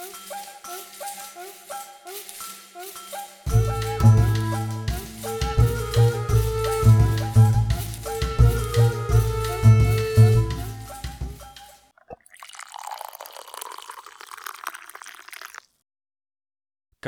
Oh.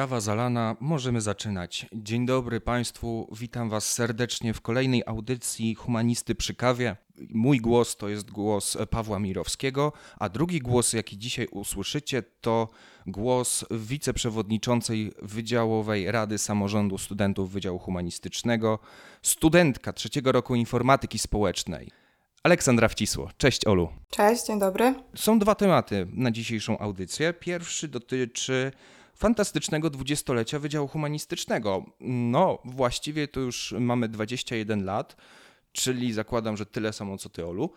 Kawa zalana, możemy zaczynać. Dzień dobry Państwu, witam Was serdecznie w kolejnej audycji Humanisty przy kawie. Mój głos to jest głos Pawła Mirowskiego, a drugi głos, jaki dzisiaj usłyszycie, to głos wiceprzewodniczącej Wydziałowej Rady Samorządu Studentów Wydziału Humanistycznego, studentka trzeciego roku informatyki społecznej. Aleksandra Wcisło. Cześć Olu. Cześć, dzień dobry. Są dwa tematy na dzisiejszą audycję. Pierwszy dotyczy fantastycznego dwudziestolecia Wydziału Humanistycznego. No, właściwie to już mamy 21 lat, czyli zakładam, że tyle samo co ty, Olu.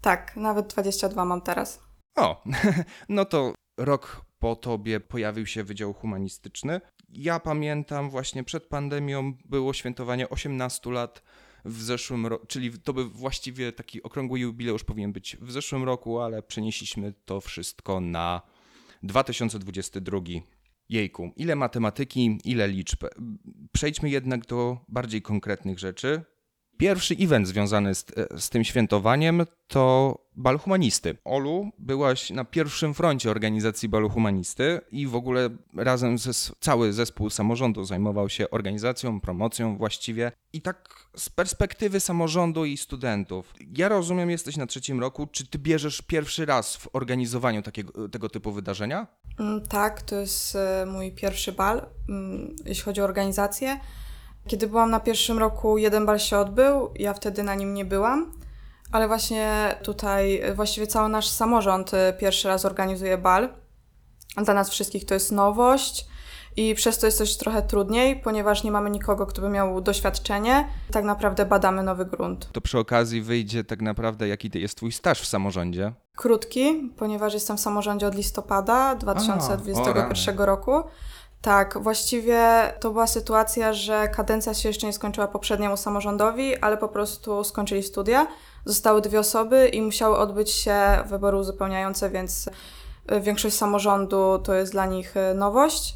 Tak, nawet 22 mam teraz. O, no to rok po tobie pojawił się Wydział Humanistyczny. Ja pamiętam właśnie przed pandemią było świętowanie 18 lat w zeszłym roku, czyli to by właściwie taki okrągły jubileusz powinien być w zeszłym roku, ale przenieśliśmy to wszystko na 2022 Jejku, ile matematyki, ile liczb. Przejdźmy jednak do bardziej konkretnych rzeczy. Pierwszy event związany z, z, tym świętowaniem to Bal Humanisty. Olu, byłaś na pierwszym froncie organizacji Balu Humanisty i w ogóle razem ze cały zespół samorządu zajmował się organizacją, promocją właściwie. I tak z perspektywy samorządu i studentów, ja rozumiem, jesteś na trzecim roku. Czy ty bierzesz pierwszy raz w organizowaniu takiego, tego typu wydarzenia? Mm, tak, to jest e, mój pierwszy bal, mm, jeśli chodzi o organizację. Kiedy byłam na pierwszym roku, jeden bal się odbył, ja wtedy na nim nie byłam, ale właśnie tutaj właściwie cały nasz samorząd y, pierwszy raz organizuje bal. Dla nas wszystkich to jest nowość i przez to jest też trochę trudniej, ponieważ nie mamy nikogo, kto by miał doświadczenie. Tak naprawdę badamy nowy grunt. To przy okazji wyjdzie tak naprawdę, jaki jest Twój staż w samorządzie? Krótki, ponieważ jestem w samorządzie od listopada 2021 A, roku. Tak, właściwie to była sytuacja, że kadencja się jeszcze nie skończyła poprzedniemu samorządowi, ale po prostu skończyli studia. Zostały dwie osoby i musiały odbyć się wybory uzupełniające, więc e, większość samorządu to jest dla nich e, nowość.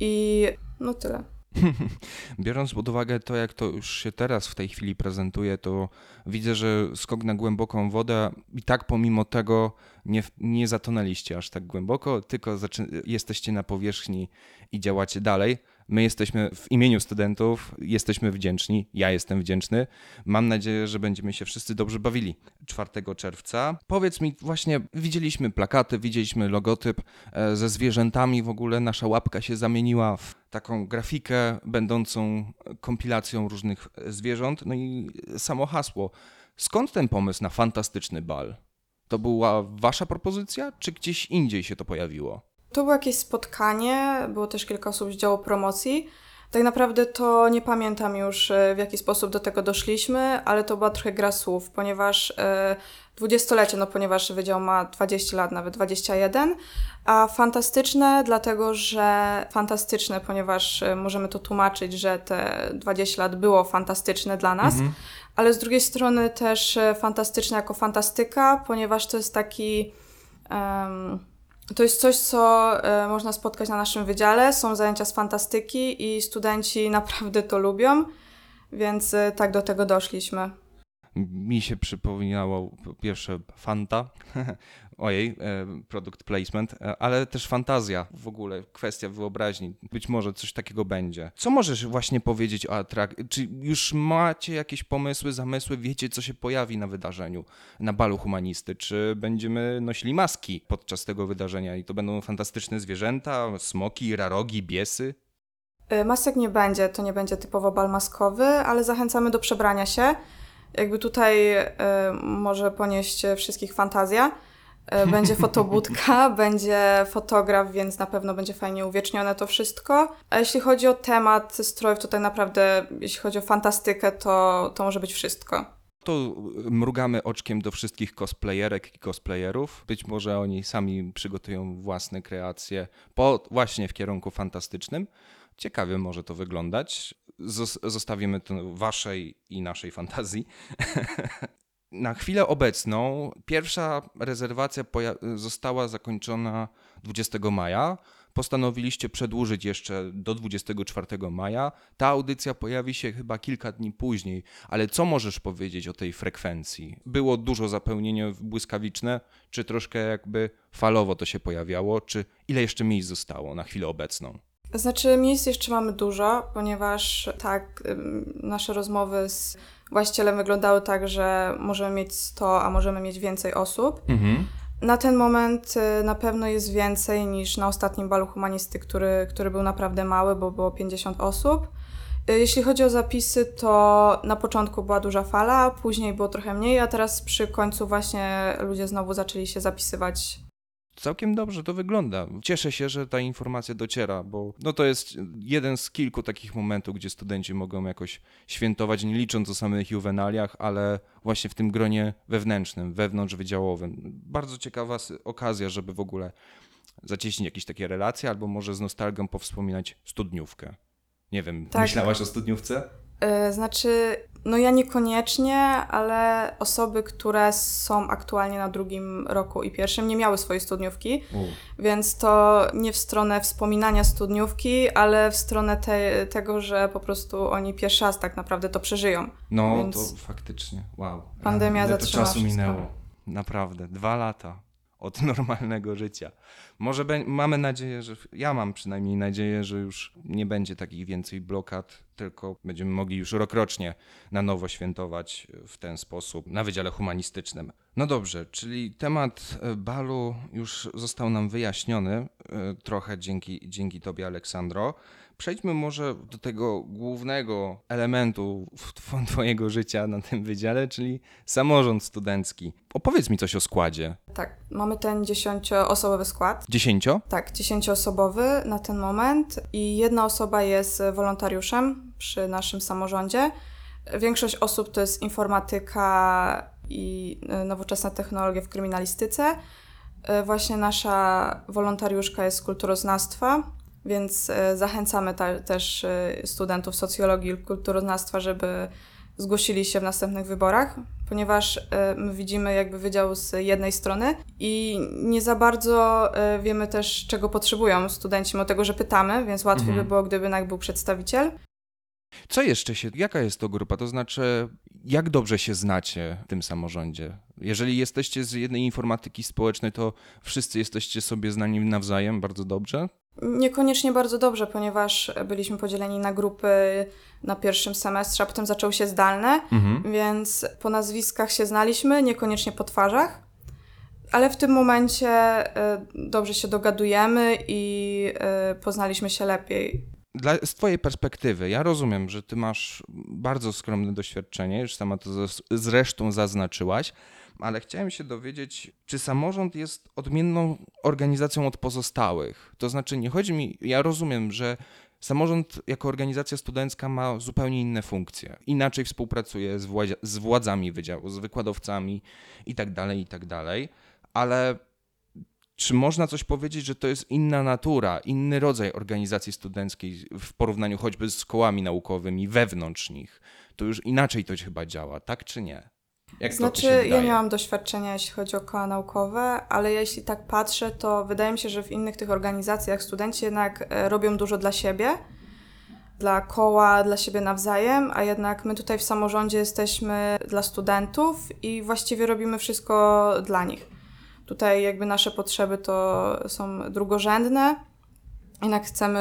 I no tyle. Biorąc pod uwagę to, jak to już się teraz w tej chwili prezentuje, to widzę, że skok na głęboką wodę i tak pomimo tego nie, nie zatonęliście aż tak głęboko, tylko jesteście na powierzchni i działacie dalej. My jesteśmy w imieniu studentów, jesteśmy wdzięczni, ja jestem wdzięczny. Mam nadzieję, że będziemy się wszyscy dobrze bawili 4 czerwca. Powiedz mi, właśnie widzieliśmy plakaty, widzieliśmy logotyp e, ze zwierzętami, w ogóle nasza łapka się zamieniła w taką grafikę będącą kompilacją różnych zwierząt, no i samo hasło. Skąd ten pomysł na fantastyczny bal? To była wasza propozycja, czy gdzieś indziej się to pojawiło? To było jakieś spotkanie, było też kilka osób z działu promocji. Tak naprawdę to nie pamiętam już, e, w jaki sposób do tego doszliśmy, ale to była trochę gra słów, ponieważ e, dwudziestolecie, no ponieważ Wydział ma 20 lat, nawet 21, a fantastyczne, dlatego że fantastyczne, ponieważ e, możemy to tłumaczyć, że te 20 lat było fantastyczne dla nas, mhm. ale z drugiej strony też fantastyczne jako fantastyka, ponieważ to jest taki... Um, to jest coś, co e, można spotkać na naszym wydziale. Są zajęcia z fantastyki i studenci naprawdę to lubią, więc e, tak do tego doszliśmy. Mi się przypomniało pierwsze Fanta, ojej, e, product placement, e, ale też fantazja w ogóle, kwestia wyobraźni. Być może coś takiego będzie. Co możesz właśnie powiedzieć o atrakcji? Czy już macie jakieś pomysły, zamysły, wiecie co się pojawi na wydarzeniu, na balu humanisty? Czy będziemy nosili maski podczas tego wydarzenia i to będą fantastyczne zwierzęta, smoki, rarogi, biesy? E, masek nie będzie, to nie będzie typowo bal maskowy, ale zachęcamy do przebrania się. Jakby tutaj y, może ponieść wszystkich fantazja. Y, będzie fotobudka, będzie fotograf, więc na pewno będzie fajnie uwiecznione to wszystko. A jeśli chodzi o temat strojów, to tak naprawdę, jeśli chodzi o fantastykę, to, to może być wszystko. To mrugamy oczkiem do wszystkich cosplayerek i cosplayerów. Być może oni sami przygotują własne kreacje po właśnie w kierunku fantastycznym. Ciekawie może to wyglądać zostawimy to waszej i naszej fantazji. Na chwilę obecną pierwsza rezerwacja została zakończona 20 maja. Postanowiliście przedłużyć jeszcze do 24 maja. Ta audycja pojawi się chyba kilka dni później, ale co możesz powiedzieć o tej frekwencji? Było dużo zapełnienie błyskawiczne, czy troszkę jakby falowo to się pojawiało, czy ile jeszcze miejsc zostało na chwilę obecną? Znaczy, miejsc jeszcze mamy dużo, ponieważ tak, nasze rozmowy z właścicielem wyglądały tak, że możemy mieć 100, a możemy mieć więcej osób. Mhm. Na ten moment y, na pewno jest więcej niż na ostatnim balu humanisty, który, który był naprawdę mały, bo było 50 osób. Y, Jeśli chodzi o zapisy, to na początku była duża fala, później było trochę mniej, a teraz przy końcu właśnie ludzie znowu zaczęli się zapisywać Całkiem dobrze to wygląda. Cieszę się, że ta informacja dociera, bo no to jest jeden z kilku takich momentów, gdzie studenci mogą jakoś świętować, nie licząc o samych juwenaliach, ale właśnie w tym gronie wewnętrznym, wewnątrzwydziałowym. Bardzo ciekawa okazja, żeby w ogóle zacieśnić jakieś takie relacje, albo może z nostalgią powspominać studniówkę. Nie wiem, Tak. myślałaś o studniówce? Y, Znaczy, no ja niekoniecznie, ale osoby, które są aktualnie na drugim roku i pierwszym, nie miały swojej studniówki, więc to nie w stronę wspominania studniówki, ale w stronę te, tego, że po prostu oni pierwszy raz tak naprawdę to przeżyją. No, Więc to faktycznie, wow. pandemia to zatrzymała czasu wszystko. minęło. Naprawdę, dwa lata od normalnego życia. Może be- mamy nadzieję, że, ja mam przynajmniej nadzieję, że już nie będzie takich więcej blokad, tylko będziemy mogli już rokrocznie na nowo świętować w ten sposób na Wydziale Humanistycznym. No dobrze, czyli temat e, balu już został nam wyjaśniony e, trochę dzięki, dzięki Tobie, Aleksandro. Przejdźmy może do tego głównego elementu Twojego życia na tym wydziale, czyli samorząd studencki. Opowiedz mi coś o składzie. Tak, mamy ten dziesięcioosobowy skład. Dziesięcio? Tak, dziesięcioosobowy na ten moment i jedna osoba jest wolontariuszem przy naszym samorządzie. Większość osób to jest informatyka i e, nowoczesna technologia w kryminalistyce. E, Właśnie nasza wolontariuszka jest z kulturoznawstwa, więc e, zachęcamy ta, też e, studentów socjologii i kulturoznawstwa, żeby zgłosili się w następnych wyborach, ponieważ e, my widzimy jakby wydział z jednej strony i nie za bardzo wiemy też, czego potrzebują studenci, mimo tego, że pytamy, więc łatwiej Mhm. by było, gdyby jednak był przedstawiciel. Co jeszcze się, jaka jest to grupa? To znaczy, jak dobrze się znacie w tym samorządzie? Jeżeli jesteście z jednej informatyki społecznej, to wszyscy jesteście sobie znani nawzajem bardzo dobrze? Niekoniecznie bardzo dobrze, ponieważ byliśmy podzieleni na grupy na pierwszym semestrze, a potem zaczęły się zdalne, Mhm. więc po nazwiskach się znaliśmy, niekoniecznie po twarzach. Ale w tym momencie e, dobrze się dogadujemy i e, poznaliśmy się lepiej. Dla, z Twojej perspektywy, ja rozumiem, że Ty masz bardzo skromne doświadczenie, już sama to zres- zresztą zaznaczyłaś, ale chciałem się dowiedzieć, czy samorząd jest odmienną organizacją od pozostałych? To znaczy, nie chodzi mi, ja rozumiem, że samorząd jako organizacja studencka ma zupełnie inne funkcje. Inaczej współpracuje z, z władzami wydziału, z wykładowcami itd., itd., ale czy można coś powiedzieć, że to jest inna natura, inny rodzaj organizacji studenckiej w porównaniu choćby z kołami naukowymi wewnątrz nich? To już inaczej to chyba działa, tak czy nie? Jak Znaczy, ja miałam doświadczenia, jeśli chodzi o koła naukowe, ale jeśli tak patrzę, to wydaje mi się, że w innych tych organizacjach studenci jednak e, robią dużo dla siebie, dla koła, dla siebie nawzajem, a jednak my tutaj w samorządzie jesteśmy dla studentów i właściwie robimy wszystko dla nich. Tutaj jakby nasze potrzeby to są drugorzędne, jednak chcemy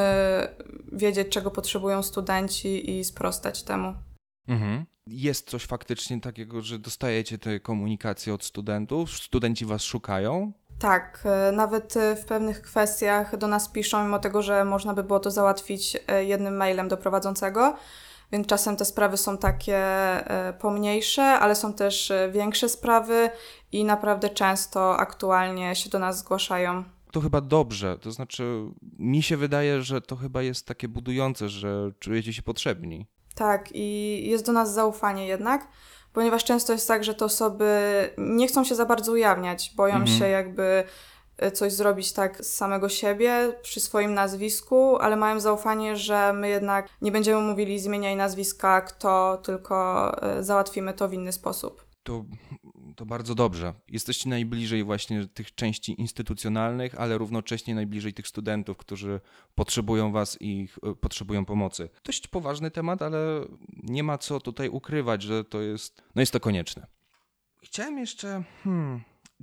wiedzieć, czego potrzebują studenci i sprostać temu. Mhm. Jest coś faktycznie takiego, że dostajecie te komunikacje od studentów, studenci was szukają? Tak, e, nawet e, w pewnych kwestiach do nas piszą, mimo tego, że można by było to załatwić e, jednym mailem do prowadzącego. Więc czasem te sprawy są takie pomniejsze, ale są też większe sprawy i naprawdę często aktualnie się do nas zgłaszają. To chyba dobrze, to znaczy mi się wydaje, że to chyba jest takie budujące, że czujecie się potrzebni. Tak, i jest do nas zaufanie jednak, ponieważ często jest tak, że te osoby nie chcą się za bardzo ujawniać, boją Mhm. się jakby e, coś zrobić tak z samego siebie, przy swoim nazwisku, ale mają zaufanie, że my jednak nie będziemy mówili zmieniaj nazwiska kto, tylko e, załatwimy to w inny sposób. to To bardzo dobrze. Jesteście najbliżej właśnie tych części instytucjonalnych, ale równocześnie najbliżej tych studentów, którzy potrzebują was i e, potrzebują pomocy. Dość poważny temat, ale nie ma co tutaj ukrywać, że to jest, no jest to konieczne. Chciałem jeszcze, hmm,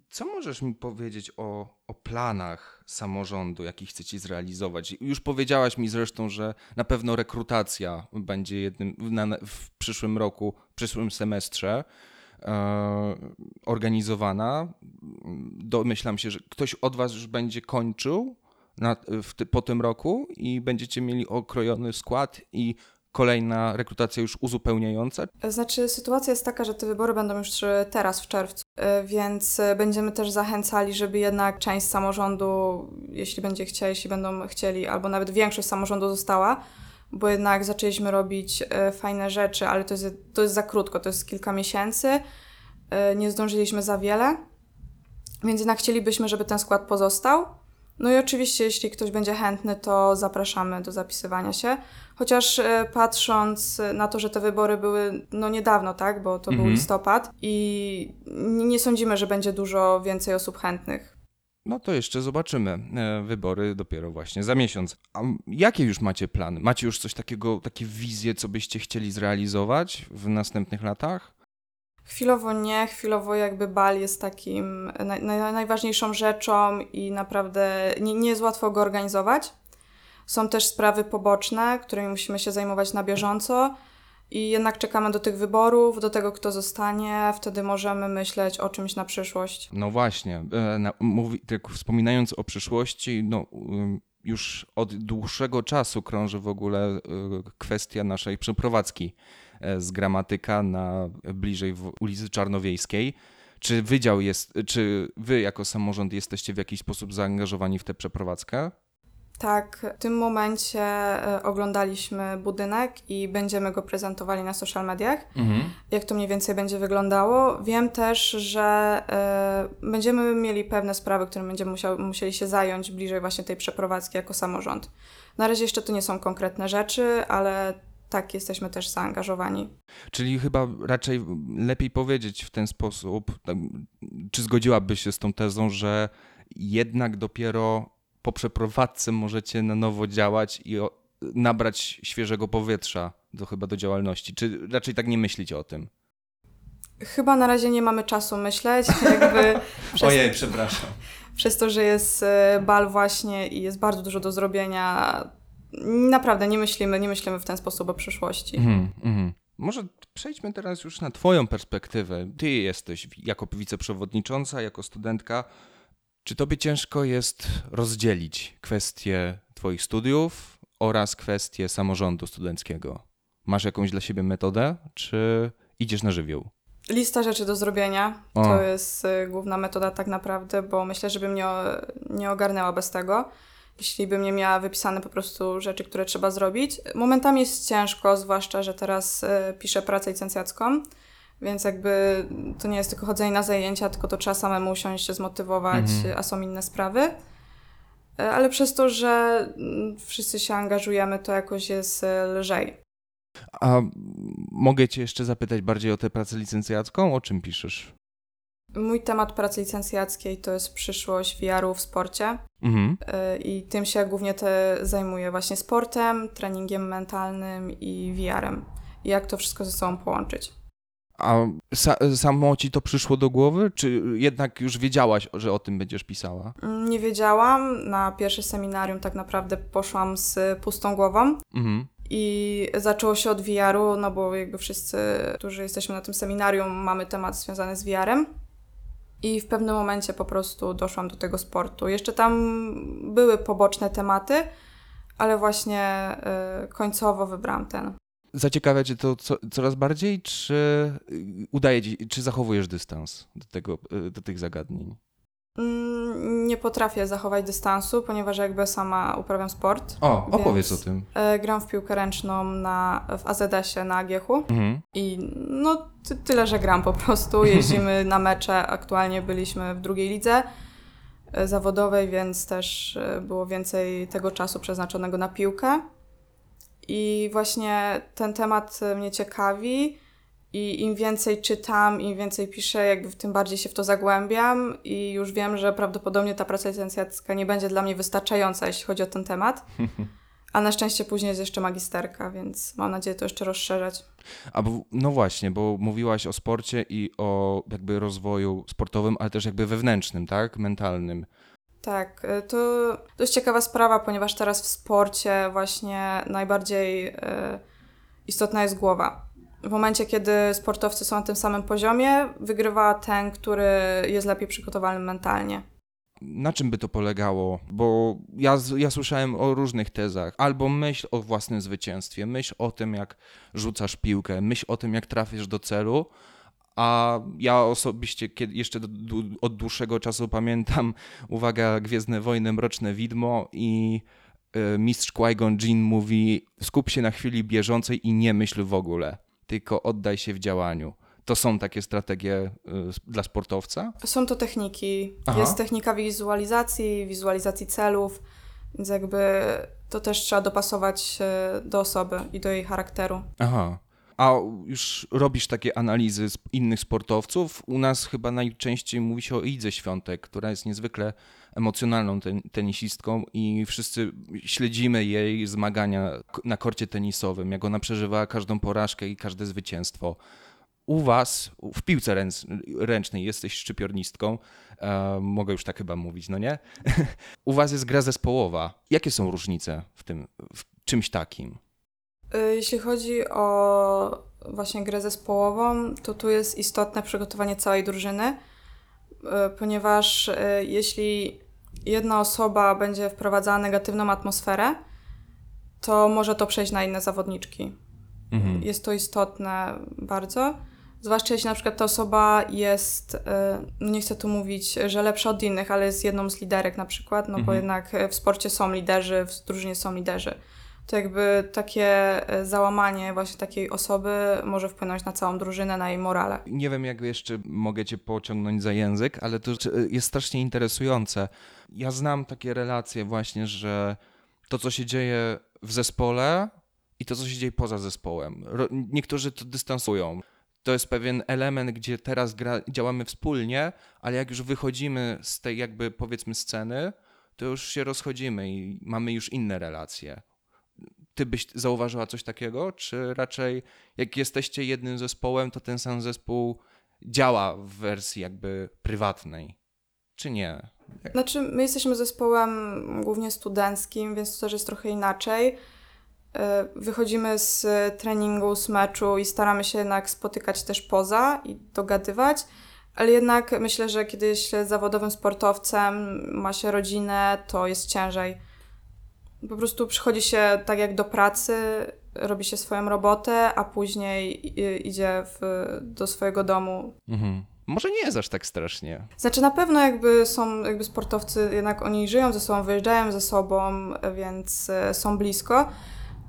co możesz mi powiedzieć o, o planach samorządu, jaki chcecie zrealizować? Już powiedziałaś mi zresztą, że na pewno rekrutacja będzie jednym na, w przyszłym roku, w przyszłym semestrze organizowana. Domyślam się, że ktoś od Was już będzie kończył na, po tym roku i będziecie mieli okrojony skład i kolejna rekrutacja już uzupełniająca? Znaczy, sytuacja jest taka, że te wybory będą już e, teraz w czerwcu, e, więc e, będziemy też zachęcali, żeby jednak część samorządu, jeśli będzie chciała, jeśli będą chcieli, albo nawet większość samorządu została, bo jednak zaczęliśmy robić fajne rzeczy, ale to jest, to jest za krótko, to jest kilka miesięcy, nie zdążyliśmy za wiele, więc jednak chcielibyśmy, żeby ten skład pozostał. No i oczywiście, jeśli ktoś będzie chętny, to zapraszamy do zapisywania się. Chociaż e, patrząc na to, że te wybory były no niedawno, tak, bo to mhm. był listopad i nie sądzimy, że będzie dużo więcej osób chętnych. No to jeszcze zobaczymy. E, wybory dopiero właśnie za miesiąc. A jakie już macie plany? Macie już coś takiego, takie wizje, co byście chcieli zrealizować w następnych latach? Chwilowo nie, chwilowo jakby bal jest takim naj, naj, najważniejszą rzeczą i naprawdę nie, nie jest łatwo go organizować. Są też sprawy poboczne, którymi musimy się zajmować na bieżąco. I jednak czekamy do tych wyborów, do tego, kto zostanie, wtedy możemy myśleć o czymś na przyszłość. No właśnie, e, na, mówi, tak wspominając o przyszłości, no, już od dłuższego czasu krąży w ogóle e, kwestia naszej przeprowadzki e, z gramatyka na bliżej ulicy Czarnowiejskiej. Czy wydział jest, czy wy jako samorząd jesteście w jakiś sposób zaangażowani w tę przeprowadzkę? Tak, w tym momencie e, oglądaliśmy budynek i będziemy go prezentowali na social mediach, mhm. jak to mniej więcej będzie wyglądało. Wiem też, że y, będziemy mieli pewne sprawy, którymi będziemy musiał, musieli się zająć bliżej właśnie tej przeprowadzki jako samorząd. Na razie jeszcze to nie są konkretne rzeczy, ale tak, jesteśmy też zaangażowani. Czyli chyba raczej lepiej powiedzieć w ten sposób, czy zgodziłabyś się z tą tezą, że jednak dopiero po przeprowadzce możecie na nowo działać i nabrać świeżego powietrza do chyba do działalności. Czy raczej tak nie myślicie o tym? Chyba na razie nie mamy czasu myśleć. Jakby przez, Ojej, przepraszam. Przez to, że jest e, bal właśnie i jest bardzo dużo do zrobienia, naprawdę nie myślimy, nie myślimy w ten sposób o przyszłości. Mm, mm. Może przejdźmy teraz już na Twoją perspektywę. Ty jesteś jako wiceprzewodnicząca, jako studentka czy tobie ciężko jest rozdzielić kwestie twoich studiów oraz kwestie samorządu studenckiego? Masz jakąś dla siebie metodę, czy idziesz na żywioł? Lista rzeczy do zrobienia o. to jest y, główna metoda tak naprawdę, bo myślę, że bym nie, nie ogarnęła bez tego. Jeśli bym nie miała wypisane po prostu rzeczy, które trzeba zrobić. Momentami jest ciężko, zwłaszcza, że teraz y, piszę pracę licencjacką więc jakby to nie jest tylko chodzenie na zajęcia, tylko to trzeba samemu usiąść się zmotywować, mhm. a są inne sprawy. E, ale przez to, że mm, wszyscy się angażujemy, to jakoś jest e, lżej. A mogę Cię jeszcze zapytać bardziej o tę pracę licencjacką? O czym piszesz? Mój temat pracy licencjackiej to jest przyszłość VR-u w sporcie. Mhm. E, I tym się głównie te zajmuję właśnie sportem, treningiem mentalnym i VR-em. I jak to wszystko ze sobą połączyć. A sa samo ci to przyszło do głowy, czy jednak już wiedziałaś, że o tym będziesz pisała? Mm, nie wiedziałam. Na pierwsze seminarium tak naprawdę poszłam z pustą głową. Mhm. I zaczęło się od VR-u, no bo jakby wszyscy, którzy jesteśmy na tym seminarium, mamy temat związany z VR-em. I w pewnym momencie po prostu doszłam do tego sportu. Jeszcze tam były poboczne tematy, ale właśnie y, końcowo wybrałam ten zaciekawia cię to co, coraz bardziej, czy udaje ci, czy zachowujesz dystans do, tego, do tych zagadnień? Mm, nie potrafię zachować dystansu, ponieważ jakby sama uprawiam sport. O, opowiedz o tym. E, gram w piłkę ręczną na, w AZS-ie na Agiechu mhm. i no ty, tyle, że gram po prostu. Jeździmy na mecze, aktualnie byliśmy w drugiej lidze e, zawodowej, więc też e, było więcej tego czasu przeznaczonego na piłkę. I właśnie ten temat mnie ciekawi I im więcej czytam, im więcej piszę, jakby tym bardziej się w to zagłębiam i już wiem, że prawdopodobnie ta praca licencjacka nie będzie dla mnie wystarczająca, jeśli chodzi o ten temat. A na szczęście później jest jeszcze magisterka, więc mam nadzieję to jeszcze rozszerzać. A bo, no właśnie, bo mówiłaś o sporcie i o jakby rozwoju sportowym, ale też jakby wewnętrznym, tak? Mentalnym. Tak, y, to dość ciekawa sprawa, ponieważ teraz w sporcie właśnie najbardziej y, istotna jest głowa. W momencie, kiedy sportowcy są na tym samym poziomie, wygrywa ten, który jest lepiej przygotowany mentalnie. Na czym by to polegało? Bo ja, ja słyszałem o różnych tezach. Albo myśl o własnym zwycięstwie, myśl o tym, jak rzucasz piłkę, myśl o tym, jak trafisz do celu. A ja osobiście kiedy jeszcze od dłuższego czasu pamiętam, uwaga, Gwiezdne Wojny, Mroczne Widmo i y, mistrz Qui-Gon Jinn mówi skup się na chwili bieżącej i nie myśl w ogóle, tylko oddaj się w działaniu. To są takie strategie y, dla sportowca? Są to techniki. Aha. Jest technika wizualizacji, wizualizacji celów, więc jakby to też trzeba dopasować e, do osoby i do jej charakteru. Aha. A już robisz takie analizy z innych sportowców? U nas chyba najczęściej mówi się o Idze Świątek, która jest niezwykle emocjonalną ten, tenisistką i wszyscy śledzimy jej zmagania na korcie tenisowym, jak ona przeżywała każdą porażkę i każde zwycięstwo. U was, w piłce ręc, ręcznej, jesteś szczypiornistką, e, mogę już tak chyba mówić, no nie? U was jest gra zespołowa. Jakie są różnice w tym, w czymś takim? Y, Jeśli chodzi o właśnie grę zespołową, to tu jest istotne przygotowanie całej drużyny, y, ponieważ y, jeśli jedna osoba będzie wprowadzała negatywną atmosferę, to może to przejść na inne zawodniczki. Mhm. Jest to istotne bardzo. Zwłaszcza jeśli na przykład ta osoba jest, no nie chcę tu mówić, że lepsza od innych, ale jest jedną z liderek na przykład, no bo Mhm. jednak y, w sporcie są liderzy, w drużynie są liderzy. To jakby takie y, załamanie właśnie takiej osoby może wpłynąć na całą drużynę, na jej morale. Nie wiem, jak jeszcze mogę cię pociągnąć za język, ale to jest strasznie interesujące. Ja znam takie relacje właśnie, że to, co się dzieje w zespole i to, co się dzieje poza zespołem. Niektórzy to dystansują. To jest pewien element, gdzie teraz gra, działamy wspólnie, ale jak już wychodzimy z tej jakby powiedzmy sceny, to już się rozchodzimy i mamy już inne relacje. Ty byś zauważyła coś takiego, czy raczej jak jesteście jednym zespołem, to ten sam zespół działa w wersji jakby prywatnej, czy nie? Znaczy, my jesteśmy zespołem głównie studenckim, więc to też jest trochę inaczej. E, Wychodzimy z treningu, z meczu i staramy się jednak spotykać też poza i dogadywać, ale jednak myślę, że kiedy się zawodowym sportowcem, ma się rodzinę, to jest ciężej. Po prostu przychodzi się tak jak do pracy, robi się swoją robotę, a później idzie w, do swojego domu Mhm. Może nie jest aż tak strasznie. znaczy na pewno jakby są jakby sportowcy, jednak oni żyją ze sobą, wyjeżdżają ze sobą, więc e, są blisko,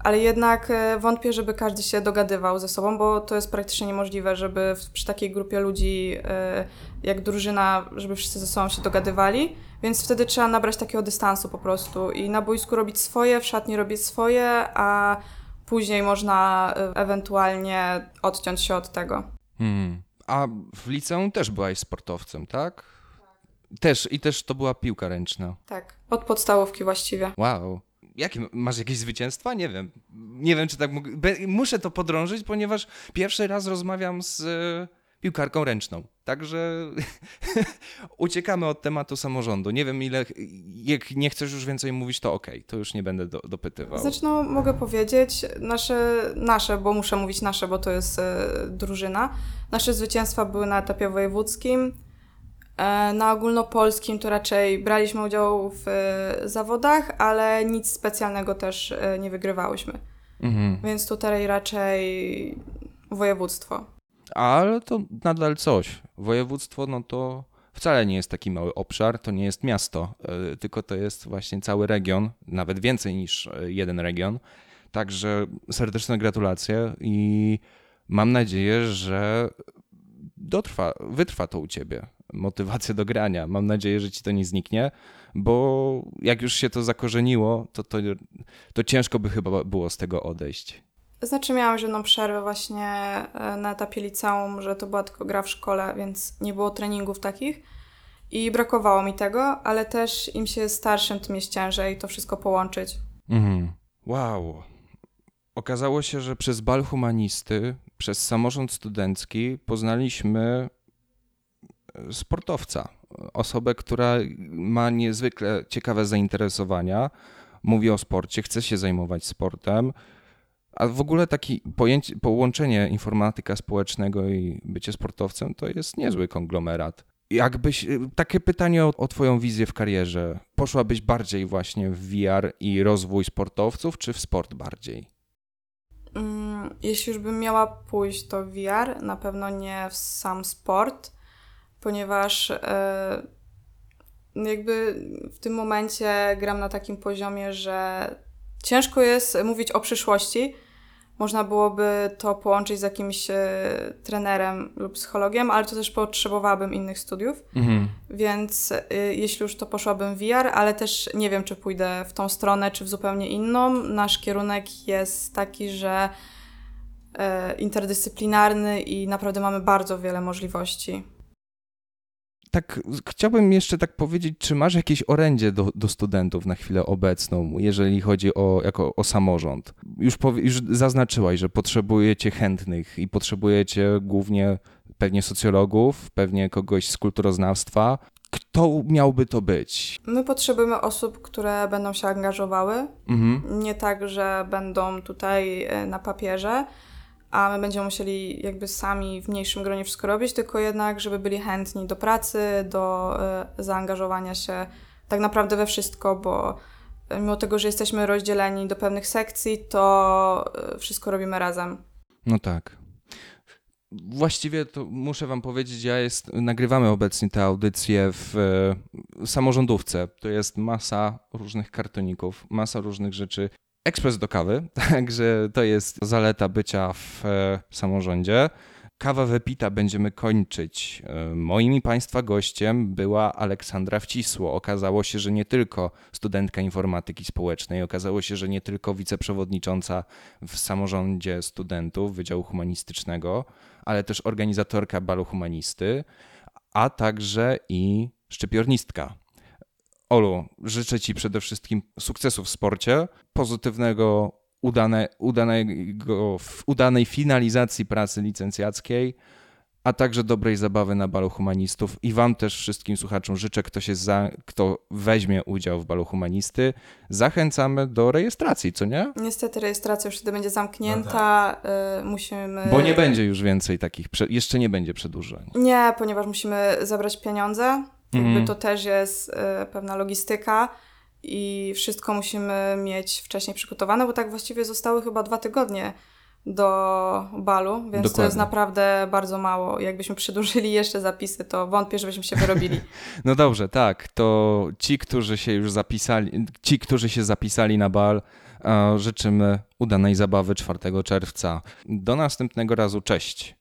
ale jednak e, wątpię, żeby każdy się dogadywał ze sobą, bo to jest praktycznie niemożliwe, żeby w, przy takiej grupie ludzi e, jak drużyna, żeby wszyscy ze sobą się dogadywali, więc wtedy trzeba nabrać takiego dystansu po prostu i na boisku robić swoje, w szatni robić swoje, a później można e, ewentualnie odciąć się od tego. Hmm. A w liceum też byłaś sportowcem, tak? Też, i też to była piłka ręczna. Tak, od podstawówki właściwie. Wow. Jakie, masz jakieś zwycięstwa? Nie wiem. Nie wiem, czy tak. Be, muszę to podrążyć, ponieważ pierwszy raz rozmawiam z e, piłkarką ręczną. Także uciekamy od tematu samorządu. Nie wiem, ile... Jak nie chcesz już więcej mówić, to okej. To już nie będę do, dopytywał. Znaczy, no, mogę powiedzieć, nasze, nasze, bo muszę mówić nasze, bo to jest e, drużyna. Nasze zwycięstwa były na etapie wojewódzkim. E, na ogólnopolskim to raczej braliśmy udział w e, zawodach, ale nic specjalnego też e, nie wygrywałyśmy. Mhm. Więc tutaj raczej województwo. Ale to nadal coś. Województwo, no to wcale nie jest taki mały obszar, to nie jest miasto, tylko to jest właśnie cały region, nawet więcej niż jeden region. Także serdeczne gratulacje i mam nadzieję, że dotrwa, wytrwa to u ciebie. Motywacja do grania. Mam nadzieję, że ci to nie zniknie, bo jak już się to zakorzeniło, to, to, to ciężko by chyba było z tego odejść. Znaczy miałam jedną przerwę właśnie e, na etapie liceum, że to była tylko gra w szkole, więc nie było treningów takich i brakowało mi tego, ale też im się starszym, tym jest ciężej to wszystko połączyć. Mhm. Wow. Okazało się, że przez bal humanisty, przez samorząd studencki poznaliśmy sportowca. Osobę, która ma niezwykle ciekawe zainteresowania, mówi o sporcie, chce się zajmować sportem. A w ogóle takie pojęcie, połączenie informatyka społecznego i bycie sportowcem to jest niezły konglomerat. Jakbyś, y, takie pytanie o, o Twoją wizję w karierze. Poszłabyś bardziej właśnie w VR i rozwój sportowców, czy w sport bardziej? Mm, Jeśli już bym miała pójść, to VR, na pewno nie w sam sport, ponieważ e, jakby w tym momencie gram na takim poziomie, że ciężko jest mówić o przyszłości. Można byłoby to połączyć z jakimś e, trenerem lub psychologiem, ale to też potrzebowałabym innych studiów. Mhm. Więc y, jeśli już to poszłabym w VR, ale też nie wiem, czy pójdę w tą stronę, czy w zupełnie inną. Nasz kierunek jest taki, że e, interdyscyplinarny i naprawdę mamy bardzo wiele możliwości. Tak, chciałbym jeszcze tak powiedzieć, czy masz jakieś orędzie do, do studentów na chwilę obecną, jeżeli chodzi o, jako, o samorząd? Już, powie, już zaznaczyłaś, że potrzebujecie chętnych i potrzebujecie głównie pewnie socjologów, pewnie kogoś z kulturoznawstwa. Kto miałby to być? My potrzebujemy osób, które będą się angażowały. Mhm. Nie tak, że będą tutaj e, na papierze, a my będziemy musieli jakby sami w mniejszym gronie wszystko robić, tylko jednak, żeby byli chętni do pracy, do e, zaangażowania się tak naprawdę we wszystko, bo e, mimo tego, że jesteśmy rozdzieleni do pewnych sekcji, to e, wszystko robimy razem. No tak. Właściwie to muszę wam powiedzieć, ja jest, nagrywamy obecnie te audycje w samorządówce. To jest masa różnych kartoników, masa różnych rzeczy. Ekspres do kawy, także to jest zaleta bycia w e, samorządzie. Kawa wypita będziemy kończyć. E, Moim i Państwa gościem była Aleksandra Wcisło. Okazało się, że nie tylko studentka informatyki społecznej, okazało się, że nie tylko wiceprzewodnicząca w samorządzie studentów Wydziału Humanistycznego, ale też organizatorka balu humanisty, a także i szczypiornistka. Olu, życzę Ci przede wszystkim sukcesu w sporcie, pozytywnego, udane, udanego, udanej finalizacji pracy licencjackiej, a także dobrej zabawy na balu humanistów. I Wam też wszystkim słuchaczom życzę, kto, się za, kto weźmie udział w balu humanisty, zachęcamy do rejestracji, co nie? Niestety rejestracja już wtedy będzie zamknięta, y, musimy... Bo nie będzie już więcej takich, jeszcze nie będzie przedłużeń. Nie, ponieważ musimy zabrać pieniądze. Jakby Mhm. to też jest y, pewna logistyka i wszystko musimy mieć wcześniej przygotowane, bo tak właściwie zostały chyba dwa tygodnie do balu, więc to Dokładnie. jest naprawdę bardzo mało. Jakbyśmy przedłużyli jeszcze zapisy, to wątpię, żebyśmy się wyrobili. No dobrze, tak, to ci, którzy się już zapisali, ci, którzy się zapisali na bal, e, życzymy udanej zabawy 4 czerwca. Do następnego razu, cześć.